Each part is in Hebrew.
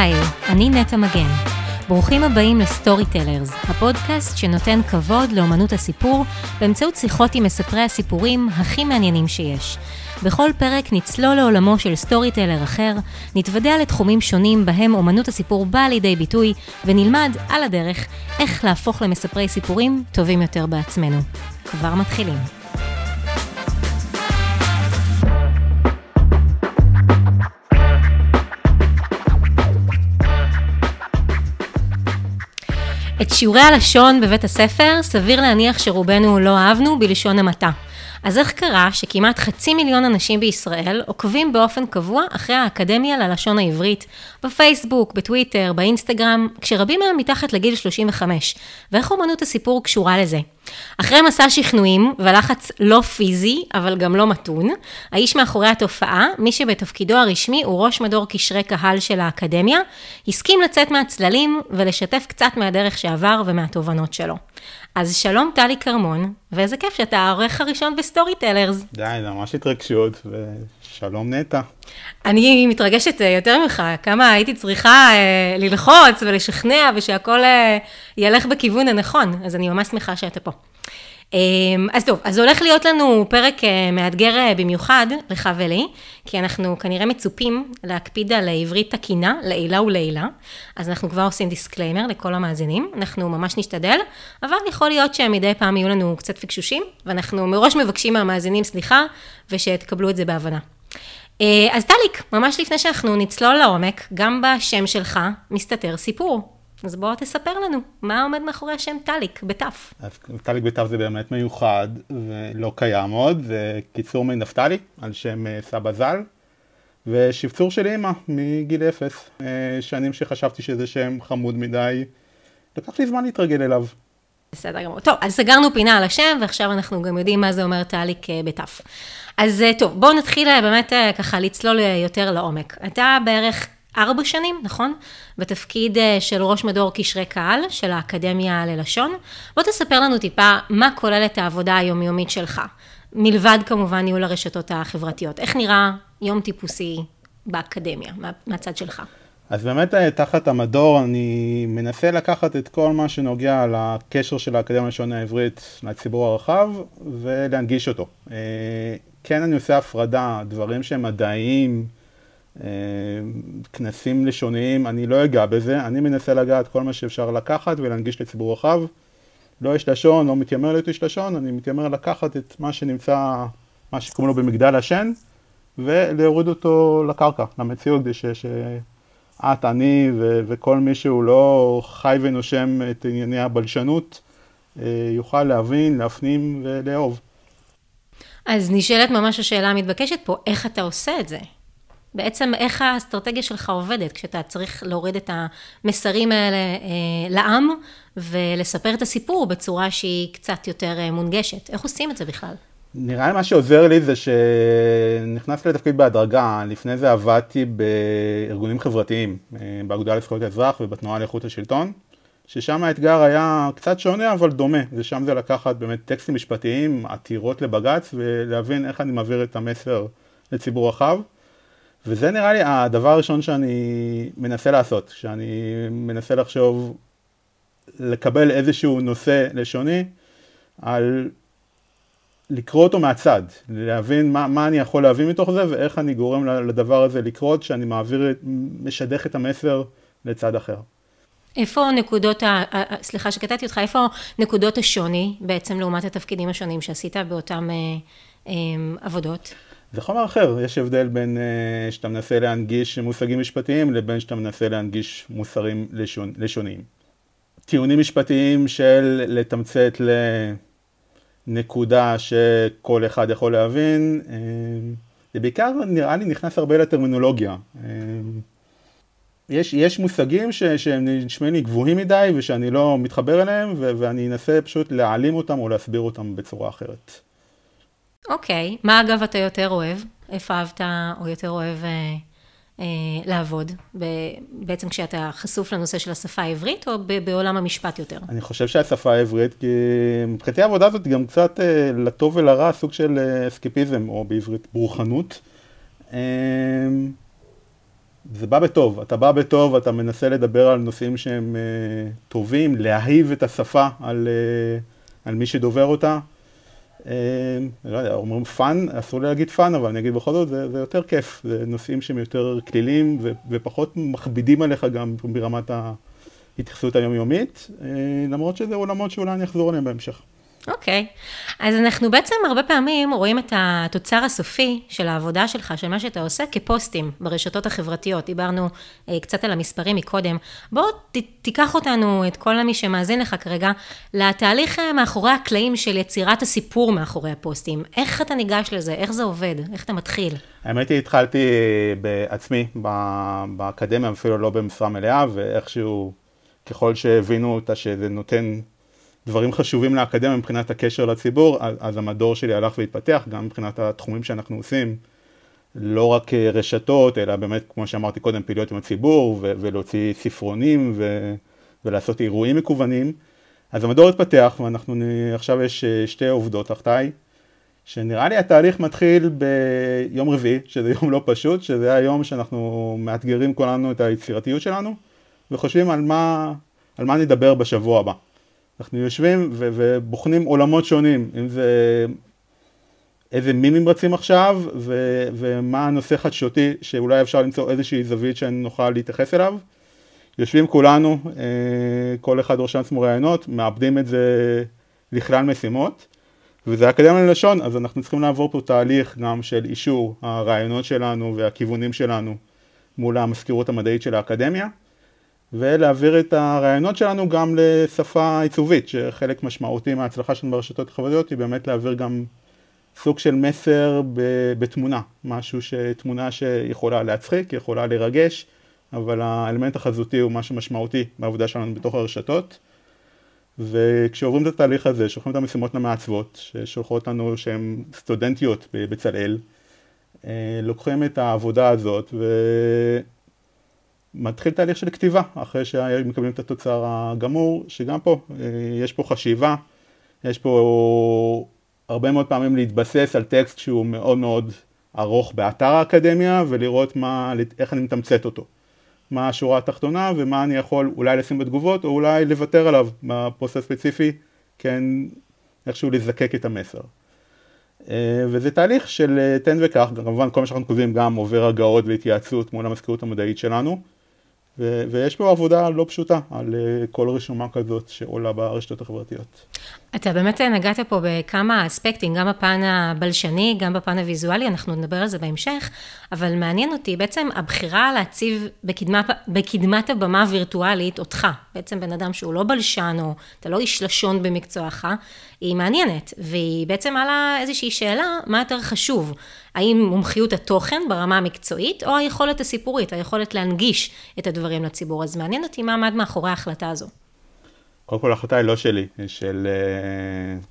היי, אני נטע מגן. ברוכים הבאים ל Storytellers, הפודקאסט שנותן כבוד לאמנות הסיפור באמצעות שיחות עם מספרי הסיפורים הכי מעניינים שיש. בכל פרק נצלול לעולמו של storyteller אחר, נתוודע לתחומים שונים בהם אמנות הסיפור באה לידי ביטוי, ונלמד על הדרך איך להפוך למספרי סיפורים טובים יותר בעצמנו. כבר מתחילים. את שיעורי הלשון בבית הספר סביר להניח שרובנו לא אהבנו בלשון המעטה. אז איך קרה שכמעט חצי מיליון אנשים בישראל עוקבים באופן קבוע אחרי האקדמיה ללשון העברית, בפייסבוק, בטוויטר, באינסטגרם, כשרבים מהם מתחת לגיל 35, ואיך אומנות הסיפור קשורה לזה? אחרי מסע שכנועים ולחץ לא פיזי, אבל גם לא מתון, האיש מאחורי התופעה, מי שבתפקידו הרשמי הוא ראש מדור קשרי קהל של האקדמיה, הסכים לצאת מהצללים ולשתף קצת מהדרך שעבר ומהתובנות שלו. אז שלום תליק כרמון, ואיזה כיף שאתה האורח הראשון ב Storytellers. די, זה ממש התרגשות, ושלום נטע. אני מתרגשת אה, יותר ממך, כמה הייתי צריכה אה, ללחוץ ולשכנע ושהכול אה, ילך בכיוון הנכון, אז אני ממש שמחה שאתה פה. אמ, אז טוב, אז הולך להיות לנו פרק אה, מאתגר אה, במיוחד לך ולי, כי אנחנו כנראה מצופים להקפיד על עברית תקינה לעילא ולעילא, אז אנחנו כבר עושים disclaimer לכל המאזינים, אנחנו ממש נשתדל, אבל יכול להיות שמדי פעם יהיו לנו קצת פקשושים, ואנחנו מראש מבקשים מהמאזינים סליחה, ושתקבלו את זה בהבנה. אה, אז תליק, ממש לפני שאנחנו נצלול לעומק, גם בשם שלך מסתתר סיפור. אז בוא תספר לנו, מה עומד מאחורי השם תליק, בתו? אז תליק בתו זה באמת מיוחד ולא קיים עוד, זה קיצור מנפתלי, על שם אה, סבא ז"ל, ושבצור של אימא מגיל אפס, אה, שנים שחשבתי שזה שם חמוד מדי, לקח לי זמן להתרגל אליו. בסדר גמור. טוב, אז סגרנו פינה על השם, ועכשיו אנחנו גם יודעים מה זה אומר טליק אה, בתף. אז טוב, בואו נתחיל באמת ככה לצלול יותר לעומק. אתה בערך ארבע שנים, נכון? בתפקיד אה, של ראש מדור קשרי קהל של האקדמיה ללשון. בוא תספר לנו טיפה מה כוללת העבודה היומיומית שלך, מלבד כמובן ניהול הרשתות החברתיות. איך נראה יום טיפוסי באקדמיה, מה, מהצד שלך? אז באמת אה, תחת המדור אני מנסה לקחת את כל מה שנוגע לקשר של האקדמיה ללשון העברית לציבור הרחב ולהנגיש אותו. אה, כן אני עושה הפרדה, דברים שהם מדעיים, כנסים לשוניים, אני לא אגע בזה, אני מנסה לגעת כל מה שאפשר לקחת ולהנגיש לציבור רחב. לא יש לשון, לא מתיימר להיות איש לשון, אני מתיימר לקחת את מה שנמצא, מה שקוראים לו במגדל השן, ולהוריד אותו לקרקע, למציאות, כדי שאת, אני ו- וכל מי שהוא לא חי ונושם את ענייני הבלשנות, אה, יוכל להבין, להפנים ולאהוב. אז נשאלת ממש השאלה המתבקשת פה, איך אתה עושה את זה? בעצם איך האסטרטגיה שלך עובדת, כשאתה צריך להוריד את המסרים האלה אה, לעם ולספר את הסיפור בצורה שהיא קצת יותר אה, מונגשת. איך עושים את זה בכלל? נראה לי מה שעוזר לי זה שנכנסתי לתפקיד בהדרגה, לפני זה עבדתי בארגונים חברתיים, אה, באגודה לזכויות האזרח ובתנועה לאיכות השלטון, ששם האתגר היה קצת שונה אבל דומה, ושם זה לקחת באמת טקסטים משפטיים, עתירות לבג"ץ ולהבין איך אני מעביר את המסר לציבור רחב. וזה נראה לי הדבר הראשון שאני מנסה לעשות, שאני מנסה לחשוב, לקבל איזשהו נושא לשוני, על לקרוא אותו מהצד, להבין מה, מה אני יכול להבין מתוך זה ואיך אני גורם לדבר הזה לקרות, שאני מעביר, משדך את המסר לצד אחר. איפה נקודות, ה... סליחה שקטעתי אותך, איפה נקודות השוני בעצם לעומת התפקידים השונים שעשית באותן אה, אה, עבודות? זה חומר אחר, יש הבדל בין uh, שאתה מנסה להנגיש מושגים משפטיים לבין שאתה מנסה להנגיש מוסרים לשון, לשוניים. טיעונים משפטיים של לתמצת לנקודה שכל אחד יכול להבין, uh, זה בעיקר נראה לי נכנס הרבה לטרמינולוגיה. Uh, יש, יש מושגים ש, שהם נשמעים לי גבוהים מדי ושאני לא מתחבר אליהם ו, ואני אנסה פשוט להעלים אותם או להסביר אותם בצורה אחרת. אוקיי, מה אגב אתה יותר אוהב? איפה אהבת או יותר אוהב אה, אה, לעבוד? ב, בעצם כשאתה חשוף לנושא של השפה העברית, או ב, בעולם המשפט יותר? אני חושב שהשפה העברית, כי מבחינתי העבודה הזאת גם קצת אה, לטוב ולרע, סוג של אה, אסקפיזם, או בעברית ברוכנות. אה, זה בא בטוב, אתה בא בטוב, אתה מנסה לדבר על נושאים שהם uh, טובים, להאהיב את השפה על, uh, על מי שדובר אותה. אה, לא יודע, אומרים fun, אסור לי להגיד fun, אבל אני אגיד בכל זאת, זה, זה יותר כיף, זה נושאים שהם יותר קלילים ו, ופחות מכבידים עליך גם ברמת ההתייחסות היומיומית, אה, למרות שזה עולמות שאולי אני אחזור אליהם בהמשך. אוקיי, אוקיי. אז אנחנו בעצם הרבה פעמים רואים את התוצר הסופי של העבודה שלך, של מה שאתה עושה, כפוסטים ברשתות החברתיות. דיברנו אה, קצת על המספרים מקודם. בוא ת, תיקח אותנו, את כל מי שמאזין לך כרגע, לתהליך אה, מאחורי הקלעים של יצירת הסיפור מאחורי הפוסטים. איך אתה ניגש לזה? איך זה עובד? איך אתה מתחיל? האמת היא, התחלתי בעצמי, באקדמיה, אפילו לא במשרה מלאה, ואיכשהו, ככל שהבינו אותה שזה נותן... דברים חשובים לאקדמיה מבחינת הקשר לציבור, אז המדור שלי הלך והתפתח, גם מבחינת התחומים שאנחנו עושים, לא רק רשתות, אלא באמת, כמו שאמרתי קודם, פעילויות עם הציבור, ולהוציא ספרונים, ו- ולעשות אירועים מקוונים. אז המדור התפתח, ואנחנו, עכשיו יש אה, שתי עובדות תחתיי, שנראה לי התהליך מתחיל ביום רביעי, שזה יום לא פשוט, שזה היום שאנחנו מאתגרים כולנו את היצירתיות שלנו, וחושבים על מה, על מה נדבר בשבוע הבא. אנחנו יושבים ו- ובוחנים עולמות שונים, אם זה איזה מימים רצים עכשיו ו- ומה הנושא חדשותי שאולי אפשר למצוא איזושהי זווית שנוכל להתייחס אליו. יושבים כולנו, אה, כל אחד רושם עצמו רעיונות, מאבדים את זה לכלל משימות. וזה אקדמיה ללשון, אז אנחנו צריכים לעבור פה תהליך גם של אישור הרעיונות שלנו והכיוונים שלנו מול המזכירות המדעית של האקדמיה. ולהעביר את הרעיונות שלנו גם לשפה עיצובית, שחלק משמעותי מההצלחה שלנו ברשתות החברתיות היא באמת להעביר גם סוג של מסר בתמונה, משהו שתמונה שיכולה להצחיק, יכולה לרגש, אבל האלמנט החזותי הוא משהו משמעותי בעבודה שלנו בתוך הרשתות. וכשעוברים את התהליך הזה, שולחים את המשימות למעצבות, ששולחות לנו שהן סטודנטיות בבצלאל, אה, לוקחים את העבודה הזאת ו... מתחיל תהליך של כתיבה, אחרי שמקבלים את התוצר הגמור, שגם פה אה, יש פה חשיבה, יש פה הרבה מאוד פעמים להתבסס על טקסט שהוא מאוד מאוד ארוך באתר האקדמיה ולראות מה, איך אני מתמצת אותו. מה השורה התחתונה ומה אני יכול אולי לשים בתגובות או אולי לוותר עליו בפוסט הספציפי, כן איכשהו לזקק את המסר. אה, וזה תהליך של אה, תן וקח, כמובן כל מה שאנחנו כותבים גם עובר הגאות והתייעצות מול המזכירות המדעית שלנו. ו- ויש פה עבודה לא פשוטה על uh, כל רשומה כזאת שעולה ברשתות החברתיות. אתה באמת נגעת פה בכמה אספקטים, גם בפן הבלשני, גם בפן הוויזואלי, אנחנו נדבר על זה בהמשך, אבל מעניין אותי בעצם הבחירה להציב בקדמה, בקדמת הבמה הווירטואלית אותך, בעצם בן אדם שהוא לא בלשן או אתה לא איש לשון במקצועך, היא מעניינת, והיא בעצם מעלה איזושהי שאלה, מה יותר חשוב, האם מומחיות התוכן ברמה המקצועית, או היכולת הסיפורית, היכולת להנגיש את הדברים לציבור, אז מעניין אותי מה עמד מאחורי ההחלטה הזו. קודם כל ההחלטה היא לא שלי, היא של uh,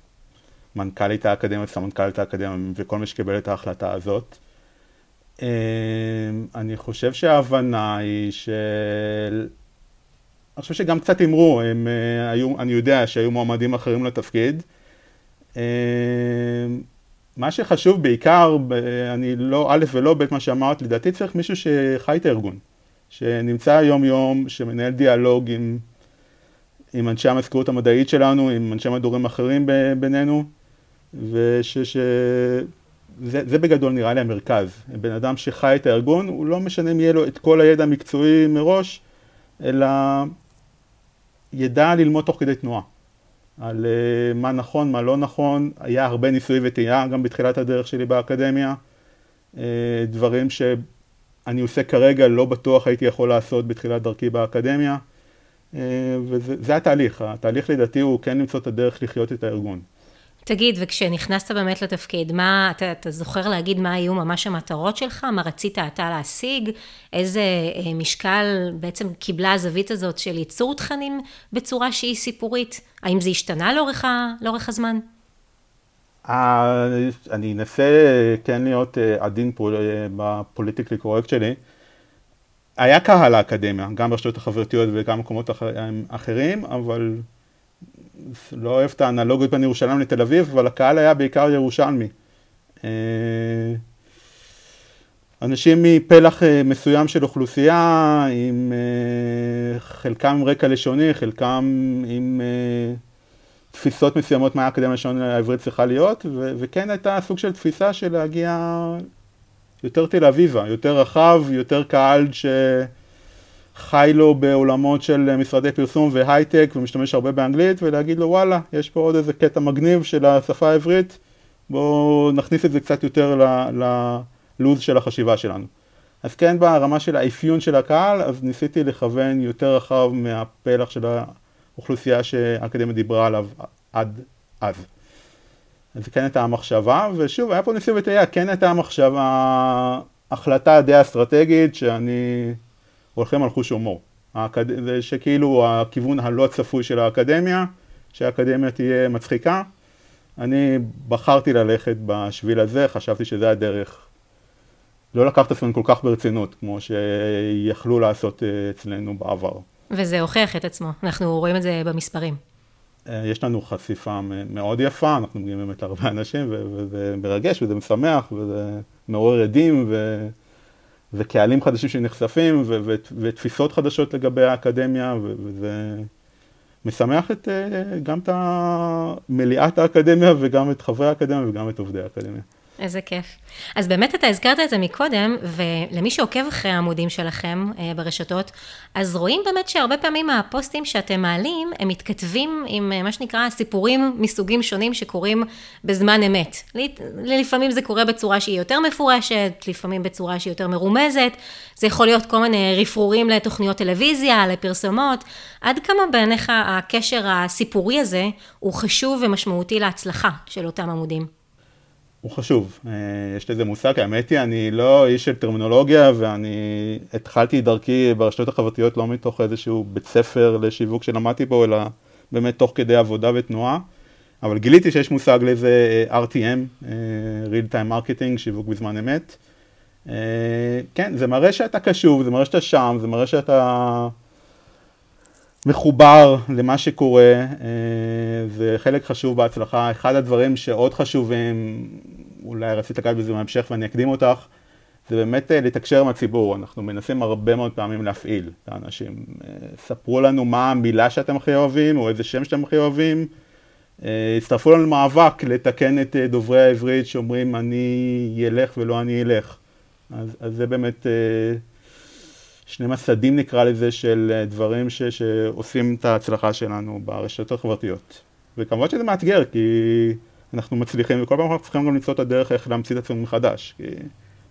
מנכ"לית האקדמיה, סמנכ"לית האקדמיה וכל מי שקיבל את ההחלטה הזאת. Uh, אני חושב שההבנה היא של... אני חושב שגם קצת הימרו, היו, אני יודע שהיו מועמדים אחרים לתפקיד. Uh, מה שחשוב בעיקר, אני לא א' ולא ב' מה שאמרת, לדעתי צריך מישהו שחי את הארגון, שנמצא יום יום, שמנהל דיאלוג עם עם אנשי המזכירות המדעית שלנו, עם אנשי מדורים אחרים בינינו, ושש... זה, זה בגדול נראה לי המרכז. בן אדם שחי את הארגון, הוא לא משנה אם יהיה לו את כל הידע המקצועי מראש, אלא ידע ללמוד תוך כדי תנועה. על uh, מה נכון, מה לא נכון, היה הרבה ניסוי וטעייה גם בתחילת הדרך שלי באקדמיה, uh, דברים שאני עושה כרגע לא בטוח הייתי יכול לעשות בתחילת דרכי באקדמיה. אה, וזה התהליך, התהליך לדעתי הוא כן למצוא את הדרך לחיות את הארגון. תגיד, וכשנכנסת באמת לתפקיד, מה, אתה, אתה זוכר להגיד מה היו ממש המטרות שלך? מה רצית אתה להשיג? איזה אה, משקל בעצם קיבלה הזווית הזאת של ייצור תכנים בצורה שהיא סיפורית? האם זה השתנה לאורך, לאורך הזמן? אה, אני אנסה כן להיות עדין בפוליטיקלי קורקט שלי. היה קהל לאקדמיה, גם ברשתות החברתיות וגם במקומות אחר, אחרים, אבל לא אוהב את האנלוגיות בין ירושלים לתל אביב, אבל הקהל היה בעיקר ירושלמי. אה, אנשים מפלח מסוים של אוכלוסייה, עם חלקם עם רקע לשוני, חלקם עם תפיסות מסוימות מה האקדמיה לשון העברית צריכה להיות, ו- וכן הייתה סוג של תפיסה של להגיע יותר תל אביבה, יותר רחב, יותר קהל שחי לו בעולמות של משרדי פרסום והייטק ומשתמש הרבה באנגלית, ולהגיד לו וואלה, יש פה עוד איזה קטע מגניב של השפה העברית, בואו נכניס את זה קצת יותר ללוז של החשיבה שלנו. אז כן ברמה של האפיון של הקהל, אז ניסיתי לכוון יותר רחב מהפלח של האוכלוסייה שהאקדמיה דיברה עליו עד אז. אז כן הייתה המחשבה, ושוב, היה פה ניסוי וטעייה, כן הייתה המחשבה, החלטה די אסטרטגית שאני הולכים על חוש הומור. האקד... זה שכאילו הכיוון הלא צפוי של האקדמיה, שהאקדמיה תהיה מצחיקה. אני בחרתי ללכת בשביל הזה, חשבתי שזה הדרך. לא לקחת את עצמנו כל כך ברצינות, כמו שיכלו לעשות אה, אצלנו בעבר. וזה הוכיח את עצמו, אנחנו רואים את זה במספרים. אה, יש לנו חשיפה מאוד יפה, אנחנו מגיעים באמת להרבה אנשים, וזה מרגש וזה משמח, וזה מעורר עדים, ו... וקהלים חדשים שנחשפים, ו... ו... ותפיסות חדשות לגבי האקדמיה, ו... וזה משמח את, אה, גם את מליאת האקדמיה, וגם את חברי האקדמיה, וגם את עובדי האקדמיה. איזה כיף. אז באמת אתה הזכרת את זה מקודם, ולמי שעוקב אחרי העמודים שלכם אה, ברשתות, אז רואים באמת שהרבה פעמים הפוסטים שאתם מעלים, הם מתכתבים עם אה, מה שנקרא סיפורים מסוגים שונים שקורים בזמן אמת. לפעמים זה קורה בצורה שהיא יותר מפורשת, לפעמים בצורה שהיא יותר מרומזת, זה יכול להיות כל מיני רפרורים לתוכניות טלוויזיה, לפרסומות. עד כמה בעיניך הקשר הסיפורי הזה הוא חשוב ומשמעותי להצלחה של אותם עמודים? הוא חשוב. אה, יש לזה מושג, האמת היא, אני לא איש של טרמינולוגיה ואני התחלתי דרכי ברשתות החברתיות לא מתוך איזשהו בית ספר לשיווק שלמדתי בו, אלא באמת תוך כדי עבודה ותנועה. אבל גיליתי שיש מושג לזה אה, RTM, אה, real time marketing, שיווק בזמן אמת. כן, זה מראה שאתה קשוב, זה מראה שאתה שם, זה מראה שאתה מחובר למה שקורה, אה, זה חלק חשוב בהצלחה. אחד הדברים שעוד חשובים, אולי רצית לגעת בזה בהמשך ואני אקדים אותך, זה באמת אה, לתקשר עם הציבור. אנחנו מנסים הרבה מאוד פעמים להפעיל את האנשים. אה, ספרו לנו מה המילה שאתם הכי אוהבים, או איזה שם שאתם הכי אוהבים. הצטרפו לנו למאבק לתקן את דוברי העברית שאומרים אני ילך ולא אני אלך. אז, אז זה באמת... שני מסדים נקרא לזה של אה, דברים ש, שעושים את ההצלחה שלנו ברשתות החברתיות. וכמובן שזה מאתגר כי אנחנו מצליחים וכל פעם אנחנו צריכים גם למצוא את הדרך איך להמציא את עצמנו מחדש. כי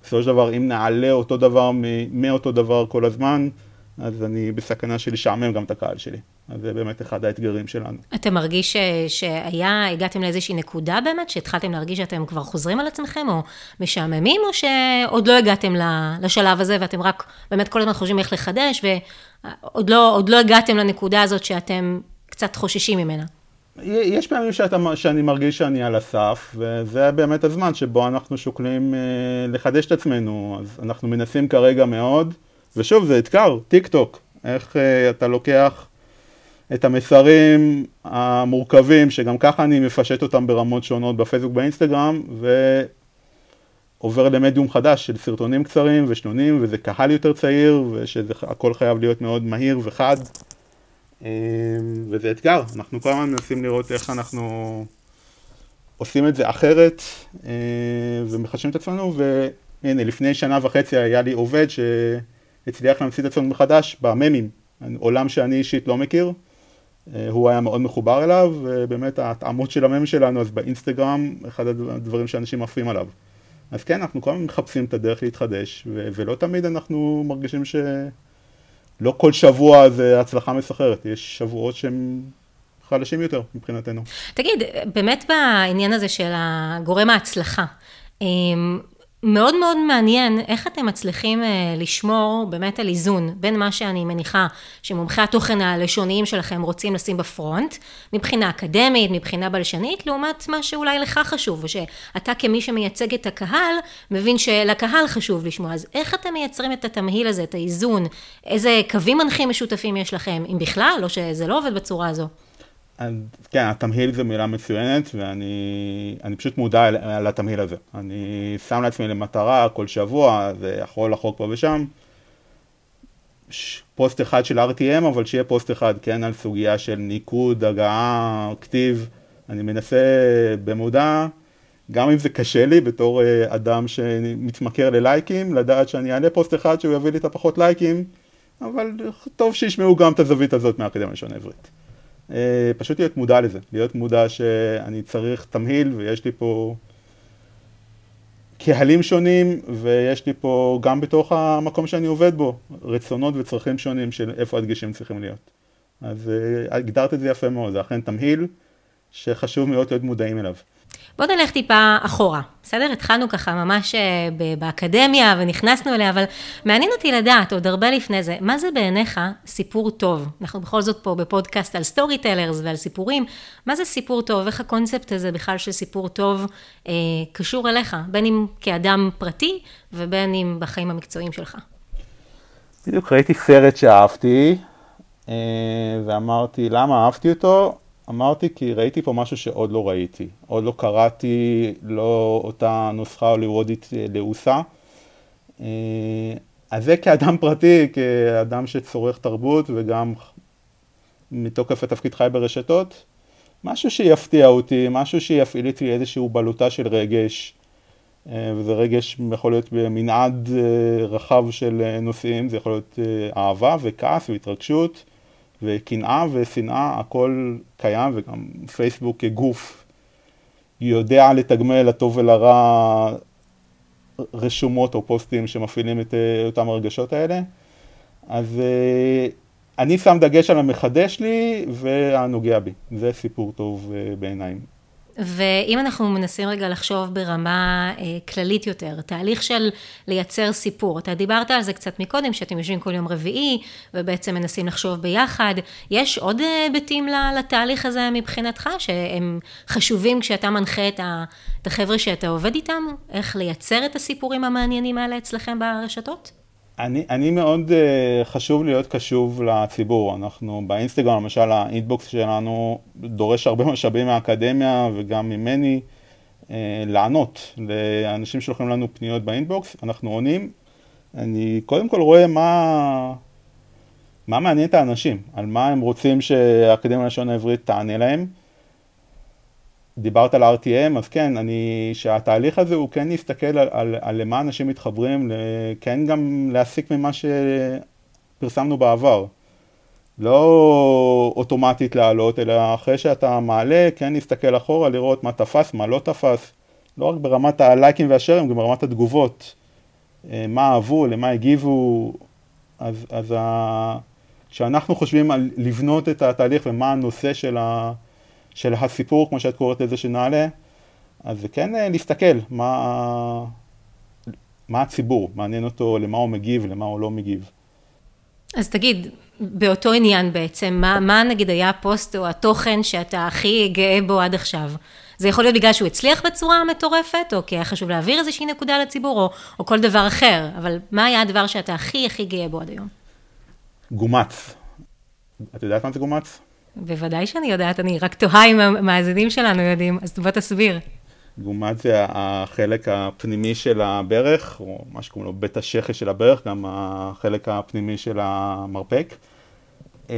בסופו של דבר אם נעלה אותו דבר מאותו דבר כל הזמן אז אני בסכנה של לשעמם גם את הקהל שלי. אז זה באמת אחד האתגרים שלנו. אתה מרגיש ש, שהיה, הגעתם לאיזושהי נקודה באמת, שהתחלתם להרגיש שאתם כבר חוזרים על עצמכם, או משעממים, או שעוד לא הגעתם לשלב הזה, ואתם רק באמת כל הזמן חושבים איך לחדש, ועוד לא, לא הגעתם לנקודה הזאת שאתם קצת חוששים ממנה? יש פעמים שאתה, שאני מרגיש שאני על הסף, וזה באמת הזמן שבו אנחנו שוקלים אה, לחדש את עצמנו, אז אנחנו מנסים כרגע מאוד. ושוב, זה אתגר, טיק טוק, איך uh, אתה לוקח את המסרים המורכבים, שגם ככה אני מפשט אותם ברמות שונות בפייסבוק, באינסטגרם, ועובר למדיום חדש של סרטונים קצרים ושנונים, וזה קהל יותר צעיר, ושהכל חייב להיות מאוד מהיר וחד. אה, וזה אתגר, אנחנו כל הזמן מנסים לראות איך אנחנו עושים את זה אחרת, אה, ומחדשים את עצמנו, והנה, לפני שנה וחצי היה לי עובד ש... הצליח להמציא את עצמנו מחדש בממים, עולם שאני אישית לא מכיר, אה, הוא היה מאוד מחובר אליו, ובאמת ההתאמות של המם שלנו, אז באינסטגרם, אחד הדברים שאנשים עפים עליו. אז כן, אנחנו כל הזמן מחפשים את הדרך להתחדש, ו- ולא תמיד אנחנו מרגישים שלא כל שבוע זה הצלחה מסחררת, יש שבועות שהם חלשים יותר מבחינתנו. תגיד, באמת בעניין הזה של הגורם ההצלחה, אמ, מאוד מאוד מעניין איך אתם מצליחים אה, לשמור באמת על איזון בין מה שאני מניחה שמומחי התוכן הלשוניים שלכם רוצים לשים בפרונט, מבחינה אקדמית, מבחינה בלשנית, לעומת מה שאולי לך חשוב, או שאתה כמי שמייצג את הקהל, מבין שלקהל חשוב לשמוע. אז איך אתם מייצרים את התמהיל הזה, את האיזון? איזה קווים מנחים משותפים יש לכם, אם בכלל, או שזה לא עובד בצורה הזו? כן, התמהיל זה מילה מצוינת, ואני פשוט מודע לתמהיל הזה. אני שם לעצמי למטרה כל שבוע, זה יכול לחרוג פה ושם. פוסט אחד של RTM, אבל שיהיה פוסט אחד, כן, על סוגיה של ניקוד, הגייה, כתיב. אני מנסה במודע, גם אם זה קשה לי בתור אה, אדם שמתמכר ללייקים, לדעת שאני אעלה פוסט אחד שהוא יביא לי את הפחות לייקים, אבל טוב שישמעו גם את הזווית הזאת מהאקדמיה ללשון העברית. אה, פשוט להיות מודע לזה, להיות מודע שאני צריך תמהיל ויש לי פה קהלים שונים ויש לי פה גם בתוך המקום שאני עובד בו רצונות וצרכים שונים של איפה הדגשים צריכים להיות. אז אה, הגדרת את זה יפה מאוד, זה אכן תמהיל שחשוב מאוד להיות מודעים אליו. בוא נלך טיפה אחורה, בסדר? התחלנו ככה ממש אה, באקדמיה ונכנסנו אליה, אבל מעניין אותי לדעת, עוד הרבה לפני זה, מה זה בעיניך סיפור טוב? אנחנו בכל זאת פה בפודקאסט על storytellers ועל סיפורים, מה זה סיפור טוב? איך הקונספט הזה בכלל של סיפור טוב אה, קשור אליך, בין אם כאדם פרטי ובין אם בחיים המקצועיים שלך? בדיוק ראיתי סרט שאהבתי, אה, ואמרתי למה אהבתי אותו, אמרתי כי ראיתי פה משהו שעוד לא ראיתי, עוד לא קראתי, לא אותה נוסחה הוליוודית אה, לעוסה. אה, אז זה כאדם פרטי, כאדם שצורך תרבות וגם מתוקף התפקיד חי ברשתות, משהו שיפתיע אותי, משהו שיפעיל איתי איזושהי בלוטה של רגש, אה, וזה רגש יכול להיות במנעד רחב של נושאים, זה יכול להיות אהבה וכעס והתרגשות. וקנאה ושנאה, הכל קיים, וגם פייסבוק כגוף יודע לתגמל לטוב ולרע רשומות או פוסטים שמפעילים את אה, אותם הרגשות האלה. אז אה, אני שם דגש על המחדש לי והנוגע בי, זה סיפור טוב אה, בעיניים. ואם אנחנו מנסים רגע לחשוב ברמה אה, כללית יותר, תהליך של לייצר סיפור, אתה דיברת על זה קצת מקודם, שאתם יושבים כל יום רביעי ובעצם מנסים לחשוב ביחד, יש עוד היבטים לתהליך הזה מבחינתך, שהם חשובים כשאתה מנחה את, ה, את החבר'ה שאתה עובד איתם, איך לייצר את הסיפורים המעניינים האלה אצלכם ברשתות? אני, אני מאוד אה, חשוב להיות קשוב לציבור, אנחנו באינסטגרם למשל ה inbox שלנו דורש הרבה משאבים מהאקדמיה וגם ממני אה, לענות לאנשים שולחים לנו פניות ב inbox, אנחנו עונים, אני קודם כל רואה מה, מה מעניין את האנשים, על מה הם רוצים שהאקדמיה ללשון העברית תענה להם. דיברת על RTM, אז כן, אני, שהתהליך הזה הוא כן להסתכל על, על, על למה אנשים מתחברים, כן גם להסיק ממה שפרסמנו בעבר. לא אוטומטית לעלות, אלא אחרי שאתה מעלה, כן להסתכל אחורה, לראות מה תפס, מה לא תפס. לא רק ברמת הלייקים והשרים, גם ברמת התגובות. אה, מה אהבו, למה הגיבו. אז, אז ה... כשאנחנו חושבים על לבנות את התהליך ומה הנושא של ה... של הסיפור, כמו שאת קוראת לזה, של נעל"ה, אז זה כן אה, להסתכל מה, מה הציבור, מעניין אותו למה הוא מגיב, למה הוא לא מגיב. אז תגיד, באותו עניין בעצם, מה, מה נגיד היה הפוסט או התוכן שאתה הכי גאה בו עד עכשיו? זה יכול להיות בגלל שהוא הצליח בצורה מטורפת, או כי היה חשוב להעביר איזושהי נקודה לציבור, או, או כל דבר אחר, אבל מה היה הדבר שאתה הכי הכי גאה בו עד היום? גומץ. את יודעת מה זה גומץ? בוודאי שאני יודעת, אני רק תוהה אם המאזינים שלנו יודעים, אז בוא תסביר. גומד זה החלק הפנימי של הברך, או מה שקוראים לו בית השכי של הברך, גם החלק הפנימי של המרפק. אה,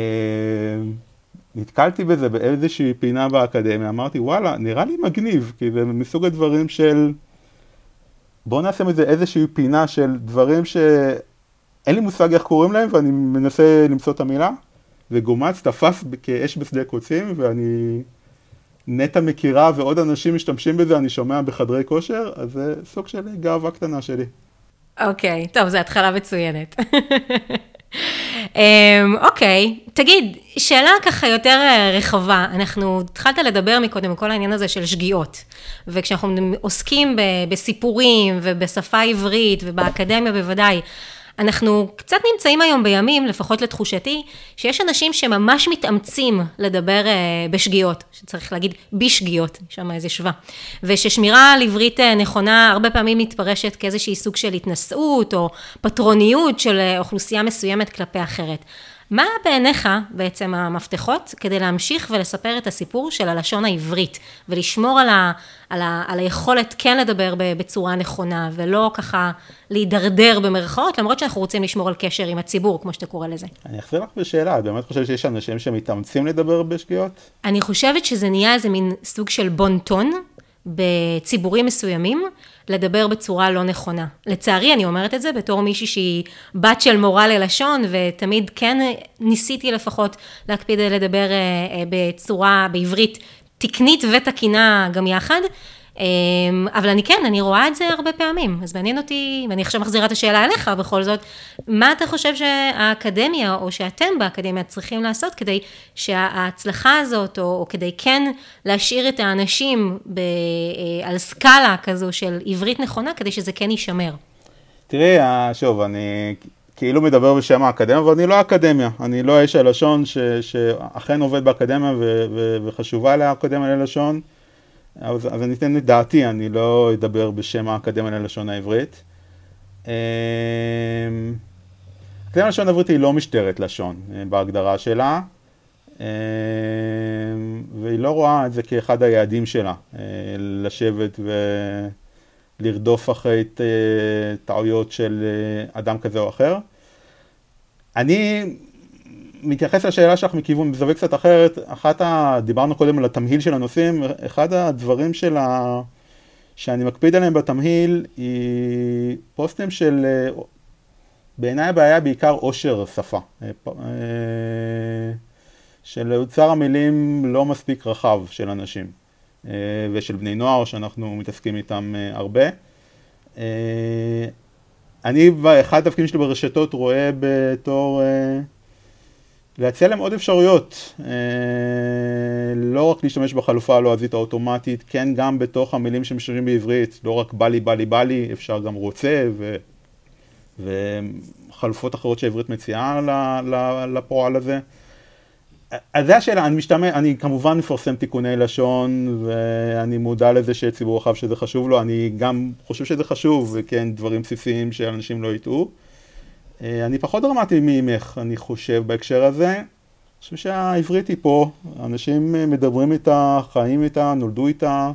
נתקלתי בזה באיזושהי פינה באקדמיה, אמרתי וואלה, נראה לי מגניב, כי זה מסוג הדברים של... בואו נעשה מזה איזושהי פינה של דברים שאין לי מושג איך קוראים להם ואני מנסה למצוא את המילה. וגומץ תפס כאש בשדה קוצים, ואני נטע מכירה ועוד אנשים משתמשים בזה, אני שומע בחדרי כושר, אז זה סוג של גאווה קטנה שלי. אוקיי, okay, טוב, זו התחלה מצוינת. אמ, אוקיי, um, okay. תגיד, שאלה ככה יותר אה, רחבה, אנחנו התחלת לדבר מקודם על כל העניין הזה של שגיאות, וכשאנחנו עוסקים בסיפורים ובשפה עברית ובאקדמיה בוודאי, אנחנו קצת נמצאים היום בימים, לפחות לתחושתי, שיש אנשים שממש מתאמצים לדבר uh, בשגיאות, שצריך להגיד בשגיאות, שם איזה שווה, וששמירה על עברית uh, נכונה הרבה פעמים מתפרשת כאיזשהי סוג של התנשאות או פטרוניות של uh, אוכלוסייה מסוימת כלפי אחרת. מה בעיניך בעצם המפתחות כדי להמשיך ולספר את הסיפור של הלשון העברית, ולשמור על, ה, על, ה, על היכולת כן לדבר בצורה נכונה, ולא ככה להידרדר במרכאות, למרות שאנחנו רוצים לשמור על קשר עם הציבור, כמו שאתה קורא לזה. אני אחזיר לך בשאלה, את באמת חושבת שיש אנשים שמתאמצים לדבר בשגיאות? אני חושבת שזה נהיה איזה מין סוג של בון טון. בציבורים מסוימים, לדבר בצורה לא נכונה. לצערי, אני אומרת את זה בתור מישהי שהיא בת של מורה ללשון, ותמיד כן ניסיתי לפחות להקפיד לדבר אה, אה, בצורה, בעברית תקנית ותקינה גם יחד. אמ, אבל אני כן, אני רואה את זה הרבה פעמים, אז מעניין אותי, ואני עכשיו מחזירה את השאלה אליך בכל זאת, מה אתה חושב שהאקדמיה, או שאתם באקדמיה צריכים לעשות כדי שההצלחה הזאת, או, או כדי כן להשאיר את האנשים ב, אה, על סקאלה כזו של עברית נכונה, כדי שזה כן יישמר? תראי, אה, שוב, אני כאילו מדבר בשם האקדמיה, אבל אני לא אקדמיה, אני לא איש הלשון שאכן עובד באקדמיה ו, ו, וחשובה לאקדמיה ללשון. אז, אז אני אתן את דעתי, אני לא אדבר בשם האקדמיה ללשון העברית. אמ, האקדמיה ללשון העברית היא לא משטרת לשון אה, בהגדרה שלה, אמ, והיא לא רואה את זה כאחד היעדים שלה, אה, לשבת ולרדוף אחרי אה, טעויות של אדם כזה או אחר. אני מתייחס לשאלה שלך מכיוון, מזווה קצת אחרת, אחת ה... דיברנו קודם על התמהיל של הנושאים, אחד הדברים של ה... שאני מקפיד עליהם בתמהיל היא פוסטים של, בעיניי הבעיה בעיקר עושר שפה, אה, אה, של אוצר המילים לא מספיק רחב של אנשים אה, ושל בני נוער שאנחנו מתעסקים איתם הרבה. אני, אחד התפקידים שלי ברשתות רואה בתור להציע להם עוד אפשרויות, אה, לא רק להשתמש בחלופה הלועזית האוטומטית, כן גם בתוך המילים שמשתמשים בעברית, לא רק בא לי, בא לי, בא לי, אפשר גם רוצה ו... וחלופות אחרות שהעברית מציעה לפועל הזה. אז זה השאלה, אני משתמש, אני כמובן מפרסם תיקוני לשון ואני מודע לזה שציבור רחב שזה חשוב לו, אני גם חושב שזה חשוב, וכן, דברים בסיסיים שאנשים לא יטעו. אה, אני פחות דרמטי ממך, אני חושב, בהקשר הזה. אני חושב שהעברית היא פה, אנשים אה, מדברים איתה, חיים איתה, נולדו איתה,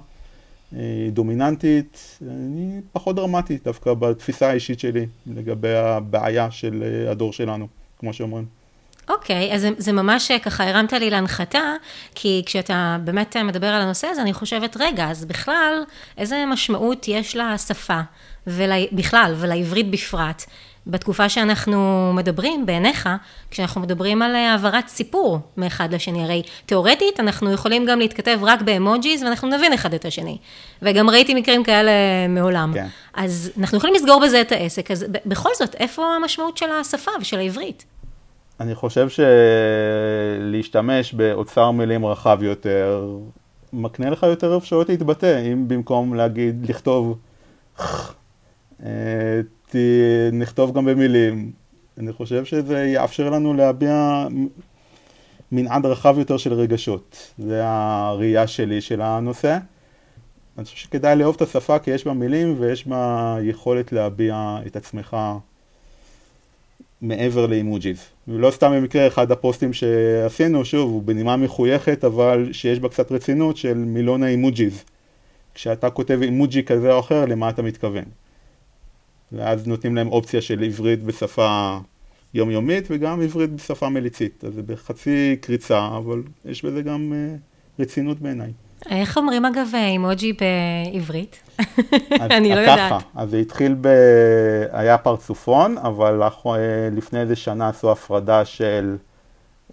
אה, דומיננטית. אני פחות דרמטי דווקא בתפיסה האישית שלי לגבי הבעיה של הדור שלנו, כמו שאומרים. אוקיי, okay, אז זה, זה ממש ככה הרמת לי להנחתה, כי כשאתה באמת מדבר על הנושא הזה, אני חושבת, רגע, אז בכלל, איזה משמעות יש לשפה, ובכלל, ולעברית בפרט, בתקופה שאנחנו מדברים, בעיניך, כשאנחנו מדברים על העברת סיפור מאחד לשני, הרי תיאורטית אנחנו יכולים גם להתכתב רק באמוג'יז ואנחנו נבין אחד את השני. וגם ראיתי מקרים כאלה מעולם. כן. אז אנחנו יכולים לסגור בזה את העסק, אז בכל זאת, איפה המשמעות של השפה ושל העברית? אני חושב שלהשתמש באוצר מילים רחב יותר, מקנה לך יותר אפשרויות להתבטא, אם במקום להגיד, לכתוב, אה, נכתוב גם במילים. אני חושב שזה יאפשר לנו להביע מנעד רחב יותר של רגשות. זה הראייה שלי של הנושא. אני חושב שכדאי לאהוב את השפה כי יש בה מילים ויש בה יכולת להביע את עצמך מעבר לאימוג'יז. ולא סתם במקרה אחד הפוסטים שעשינו, שוב, הוא בנימה מחויכת, אבל שיש בה קצת רצינות של מילון האימוג'יז. כשאתה כותב אימוג'י כזה או אחר, למה אתה מתכוון? ואז נותנים להם אופציה של עברית בשפה יומיומית וגם עברית בשפה מליצית. אז זה בחצי קריצה, אבל יש בזה גם uh, רצינות בעיניי. איך אומרים אגב אימוג'י בעברית? אני לא יודעת. ככה, אז זה התחיל ב... היה פרצופון, אבל לפני איזה שנה עשו הפרדה של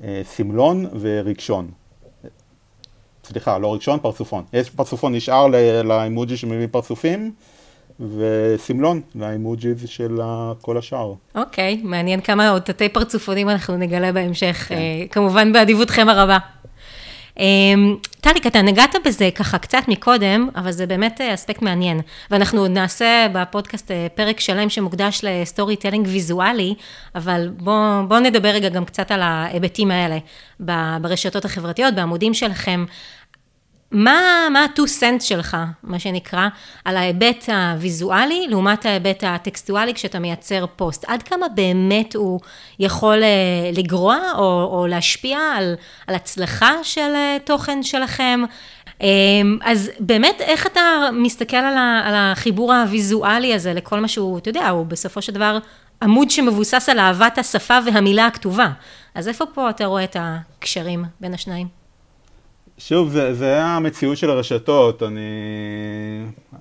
אה, סמלון ורגשון. סליחה, לא רגשון, פרצופון. יש פרצופון נשאר לאימוג'י שמביא פרצופים, וסמלון לאימוג'יז של כל השאר. אוקיי, okay, מעניין כמה עוד תתי פרצופונים אנחנו נגלה בהמשך, כן. uh, כמובן באדיבותכם הרבה. אמ, תליק, אתה נגעת בזה ככה קצת מקודם, אבל זה באמת אה, אספקט מעניין. ואנחנו עוד נעשה בפודקאסט אה, פרק שלם שמוקדש ל storytelling ויזואלי, אבל בואו בוא נדבר רגע גם קצת על ההיבטים האלה ברשתות החברתיות, בעמודים שלכם. מה, מה ה-2 cents שלך, מה שנקרא, על ההיבט הוויזואלי לעומת ההיבט הטקסטואלי כשאתה מייצר פוסט? עד כמה באמת הוא יכול אה, לגרוע או, או להשפיע על, על הצלחה של אה, תוכן שלכם? אמ, אז באמת, איך אתה מסתכל על, ה, על החיבור הוויזואלי הזה לכל מה שהוא, אתה יודע, הוא בסופו של דבר עמוד שמבוסס על אהבת השפה והמילה הכתובה. אז איפה פה אתה רואה את הקשרים בין השניים? שוב, זה, זה היה המציאות של הרשתות, אני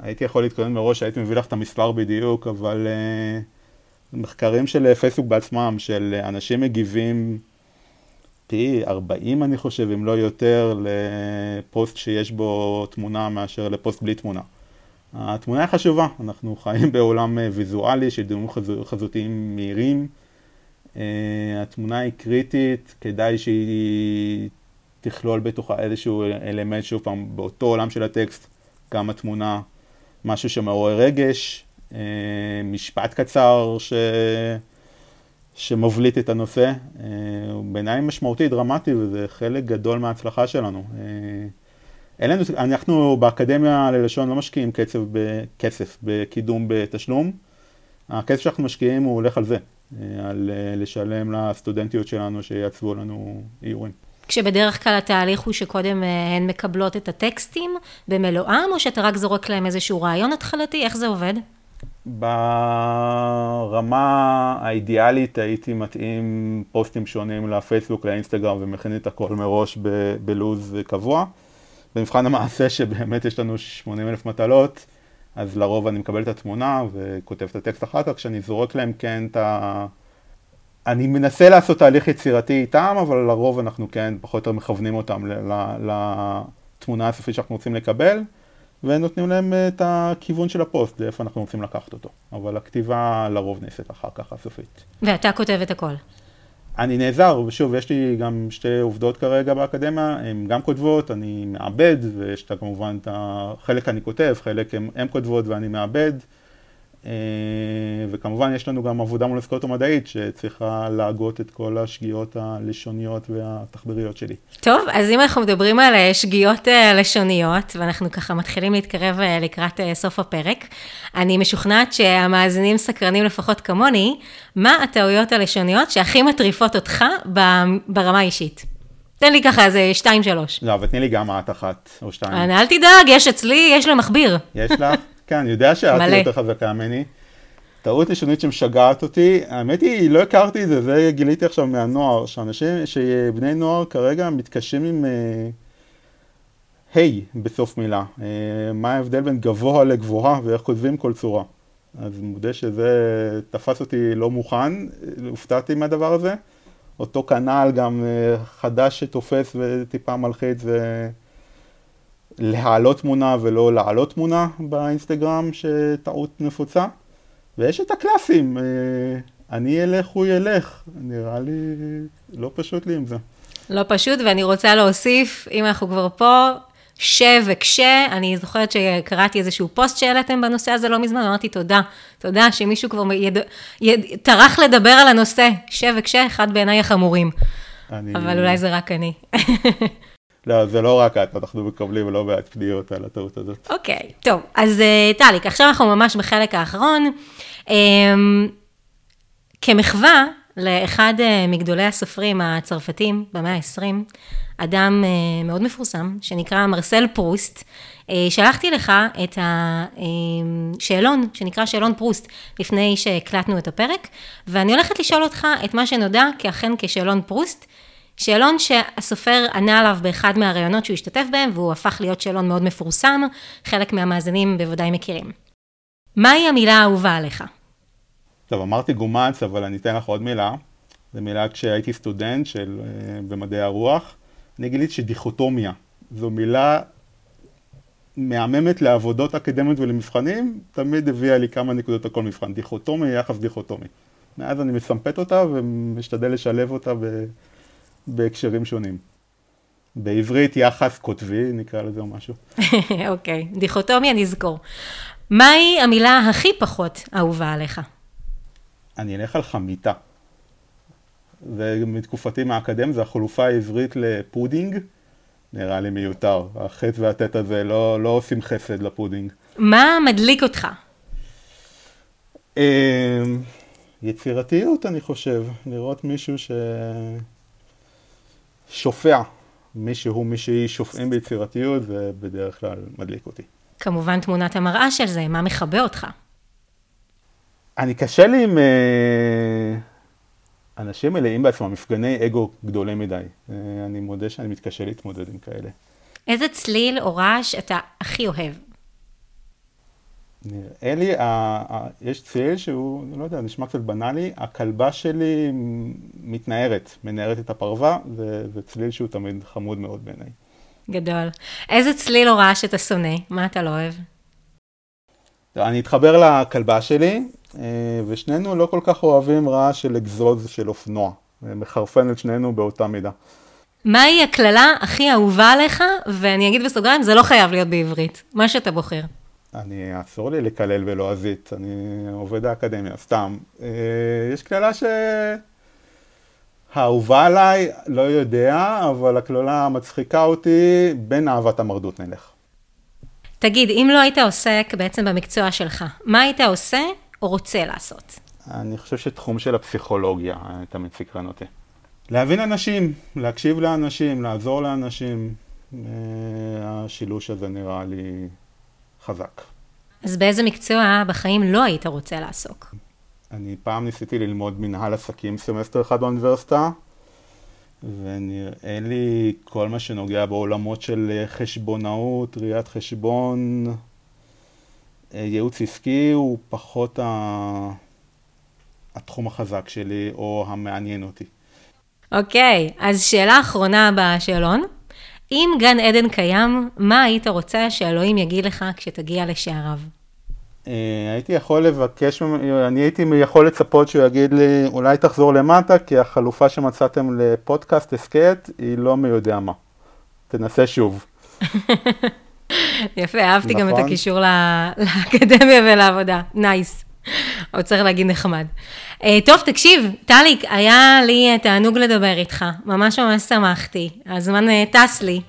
הייתי יכול להתכונן מראש, הייתי מביא לך את המספר בדיוק, אבל uh, מחקרים של פייסבוק בעצמם, של אנשים מגיבים פי 40 אני חושב, אם לא יותר, לפוסט שיש בו תמונה מאשר לפוסט בלי תמונה. התמונה היא חשובה, אנחנו חיים בעולם אה, ויזואלי של דיונים חזותיים מהירים. Uh, התמונה היא קריטית, כדאי שהיא תכלול בתוכה איזשהו אלמנט, שוב פעם, באותו עולם של הטקסט, גם התמונה, משהו שמעורר רגש, אה, משפט קצר ש... שמבליט את הנושא, אה, הוא בעיניי משמעותי, דרמטי, וזה חלק גדול מההצלחה שלנו. אין אה, אנחנו באקדמיה ללשון לא משקיעים קצב בכסף, בקידום בתשלום. הכסף שאנחנו משקיעים הוא הולך על זה, על לשלם לסטודנטיות שלנו שיעצבו לנו איורים. כשבדרך כלל התהליך הוא שקודם אה, הן מקבלות את הטקסטים במלואם, או שאתה רק זורק להם איזשהו רעיון התחלתי? איך זה עובד? ברמה האידיאלית הייתי מתאים פוסטים שונים לפייסבוק, לאינסטגרם ומכין את הכל מראש ב- בלוז קבוע. במבחן המעשה שבאמת יש לנו 80 אלף מטלות, אז לרוב אני מקבל את התמונה וכותב את הטקסט אחר כך, כשאני זורק להם כן את ה... אני מנסה לעשות תהליך יצירתי איתם, אבל לרוב אנחנו כן פחות או יותר מכוונים אותם לתמונה הסופית שאנחנו רוצים לקבל, ונותנים להם את הכיוון של הפוסט, לאיפה אנחנו רוצים לקחת אותו. אבל הכתיבה לרוב נעשית אחר כך הסופית. ואתה כותב את הכל. אני נעזר, ושוב, יש לי גם שתי עובדות כרגע באקדמיה, הן גם כותבות, אני מעבד, ויש את כמובן את החלק אני כותב, חלק הן כותבות ואני מעבד. אה, וכמובן יש לנו גם עבודה מול הסקוטו המדעית שצריכה להגות את כל השגיאות הלשוניות והתחבריות שלי. טוב, אז אם אנחנו מדברים על אה, שגיאות אה, לשוניות, ואנחנו ככה מתחילים להתקרב לקראת סוף הפרק, אני משוכנעת שהמאזינים סקרנים לפחות כמוני, מה הטעויות הלשוניות שהכי מטריפות אותך ברמה האישית? תן לי ככה איזה שתיים, שלוש. לא, אבל תני לי גם את אחת או שתיים. אל תדאג, יש אצלי, יש למכביר. יש לך? כן, אני יודע שאת יותר חזקה ממני. טעות לשונית שמשגעת אותי, האמת היא, לא הכרתי את זה, זה גיליתי עכשיו מהנוער, שאנשים, שבני נוער כרגע מתקשים עם היי uh, hey, בסוף מילה. Uh, מה ההבדל בין גבוה לגבוהה ואיך כותבים כל צורה. אז מודה שזה תפס אותי לא מוכן, הופתעתי מהדבר הזה. אותו כנ"ל גם uh, חדש שתופס וטיפה מלחיץ זה... להעלות תמונה ולא להעלות תמונה באינסטגרם, שטעות נפוצה. ויש את הקלאסים, אה, אני אלך, הוא ילך. נראה לי לא פשוט לי עם זה. לא פשוט, ואני רוצה להוסיף, אם אנחנו כבר פה, ש וכשה, אני זוכרת שקראתי איזשהו פוסט שהעליתם בנושא הזה לא מזמן, אמרתי תודה, תודה שמישהו כבר יד... יד... טרח לדבר על הנושא, ש וכשה, אחד בעיניי החמורים. אני... אבל אולי זה רק אני. לא, זה לא רק את, אנחנו מקבלים לא מעט פניות על הטעות הזאת. אוקיי, okay, טוב, אז אה, טליק, עכשיו אנחנו ממש בחלק האחרון. אמ, כמחווה לאחד אה, מגדולי הסופרים הצרפתים במאה ה-20, אדם אה, מאוד מפורסם, שנקרא מרסל פרוסט, שלחתי לך את השאלון, שנקרא שאלון פרוסט, לפני שהקלטנו את הפרק, ואני הולכת לשאול אותך את מה שנודע אכן כשאלון פרוסט. שאלון שהסופר ענה עליו באחד מהראיונות שהוא השתתף בהם, והוא הפך להיות שאלון מאוד מפורסם, חלק מהמאזינים בוודאי מכירים. מהי המילה האהובה עליך? טוב, אמרתי גומץ, אבל אני אתן לך עוד מילה. זו מילה כשהייתי סטודנט של, אה, במדעי הרוח. אני גיליתי שדיכוטומיה זו מילה מהממת לעבודות אקדמיות ולמבחנים, תמיד הביאה לי כמה נקודות על כל מבחן. דיכוטומי, יחס דיכוטומי. מאז אני מסמפת אותה ומשתדל לשלב אותה ב... בהקשרים שונים. בעברית יחס כותבי, נקרא לזה או משהו. אוקיי, okay. דיכוטומיה נזכור. מהי המילה הכי פחות אהובה עליך? אני אלך על חביצה. ומתקופתי מהאקדמיה זה החלופה העברית לפודינג. נראה לי מיותר. החי"ת והטי"ת הזה לא, לא עושים חסד לפודינג. מה מדליק אותך? אמ, יצירתיות, אני חושב. לראות מישהו ששופע. מישהו, מישהי שופעים ביצירתיות, זה בדרך כלל מדליק אותי. כמובן תמונת המראה של זה, מה מכבה אותך? אני קשה לי עם אה, אנשים מלאים בעצמם, מפגני אגו גדולים מדי. אה, אני מודה שאני מתקשה להתמודד עם כאלה. איזה צליל או רעש אתה הכי אוהב? נראה לי, ה- ה- יש צליל שהוא, לא יודע, נשמע קצת בנאלי, הכלבה שלי מתנערת, מנערת את הפרווה, זה, זה צליל שהוא תמיד חמוד מאוד בעיניי. גדול. איזה צליל או רעש אתה שונא? מה אתה לא אוהב? אני אתחבר לכלבה שלי, אה, ושנינו לא כל כך אוהבים רעש של אגזוז של אופנוע. מחרפן את שנינו באותה מידה. מהי הקללה הכי אהובה עליך? ואני אגיד בסוגריים, זה לא חייב להיות בעברית. מה שאתה בוחר. אני, אסור לי לקלל בלועזית, אני עובד האקדמיה, סתם. אה, יש קללה ש... האהובה עליי, לא יודע, אבל הקללה מצחיקה אותי, בין אהבת המרדות נלך. תגיד, אם לא היית עוסק בעצם במקצוע שלך, מה היית עושה או רוצה לעשות? אני חושב שתחום של הפסיכולוגיה אה, תמיד סקרן אותי. להבין אנשים, להקשיב לאנשים, לעזור לאנשים, אה, השילוש הזה נראה לי חזק. אז באיזה מקצוע בחיים לא היית רוצה לעסוק? אני פעם ניסיתי ללמוד מנהל עסקים סמסטר אחד באוניברסיטה, ונראה לי כל מה שנוגע בעולמות של אה, חשבונאות, ראיית חשבון, אה, ייעוץ עסקי הוא פחות ה... התחום החזק שלי או המעניין אותי. אוקיי, אז שאלה אחרונה בשאלון. אם גן עדן קיים, מה היית רוצה שאלוהים יגיד לך כשתגיע לשעריו? אה, הייתי יכול לבקש, אני הייתי יכול לצפות שהוא יגיד לי, אולי תחזור למטה, כי החלופה שמצאתם לפודקאסט הסכת היא לא מי יודע מה. תנסה שוב. יפה, אהבתי גם את נכון. הקישור לאקדמיה ולעבודה. nice. עוד צריך להגיד נחמד. אה, טוב, תקשיב, טליק, היה לי אה, תענוג לדבר איתך. ממש ממש שמחתי. הזמן אה, טס לי.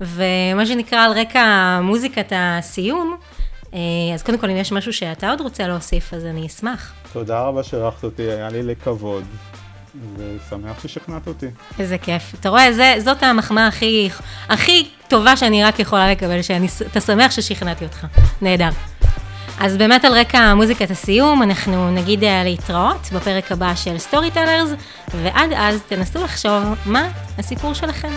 ומה שנקרא על רקע מוזיקת הסיום, אז קודם כל, אם יש משהו שאתה עוד רוצה להוסיף, אז אני אשמח. תודה רבה שאירחת אותי, היה לי לכבוד, ושמח ששכנעת אותי. איזה כיף. אתה רואה, זה, זאת המחמאה הכי, הכי טובה שאני רק יכולה לקבל, שאתה שמח ששכנעתי אותך. נהדר. אז באמת על רקע מוזיקת הסיום, אנחנו נגיד אה, להתראות בפרק הבא של סטורי טלרס, ועד אז תנסו לחשוב מה הסיפור שלכם.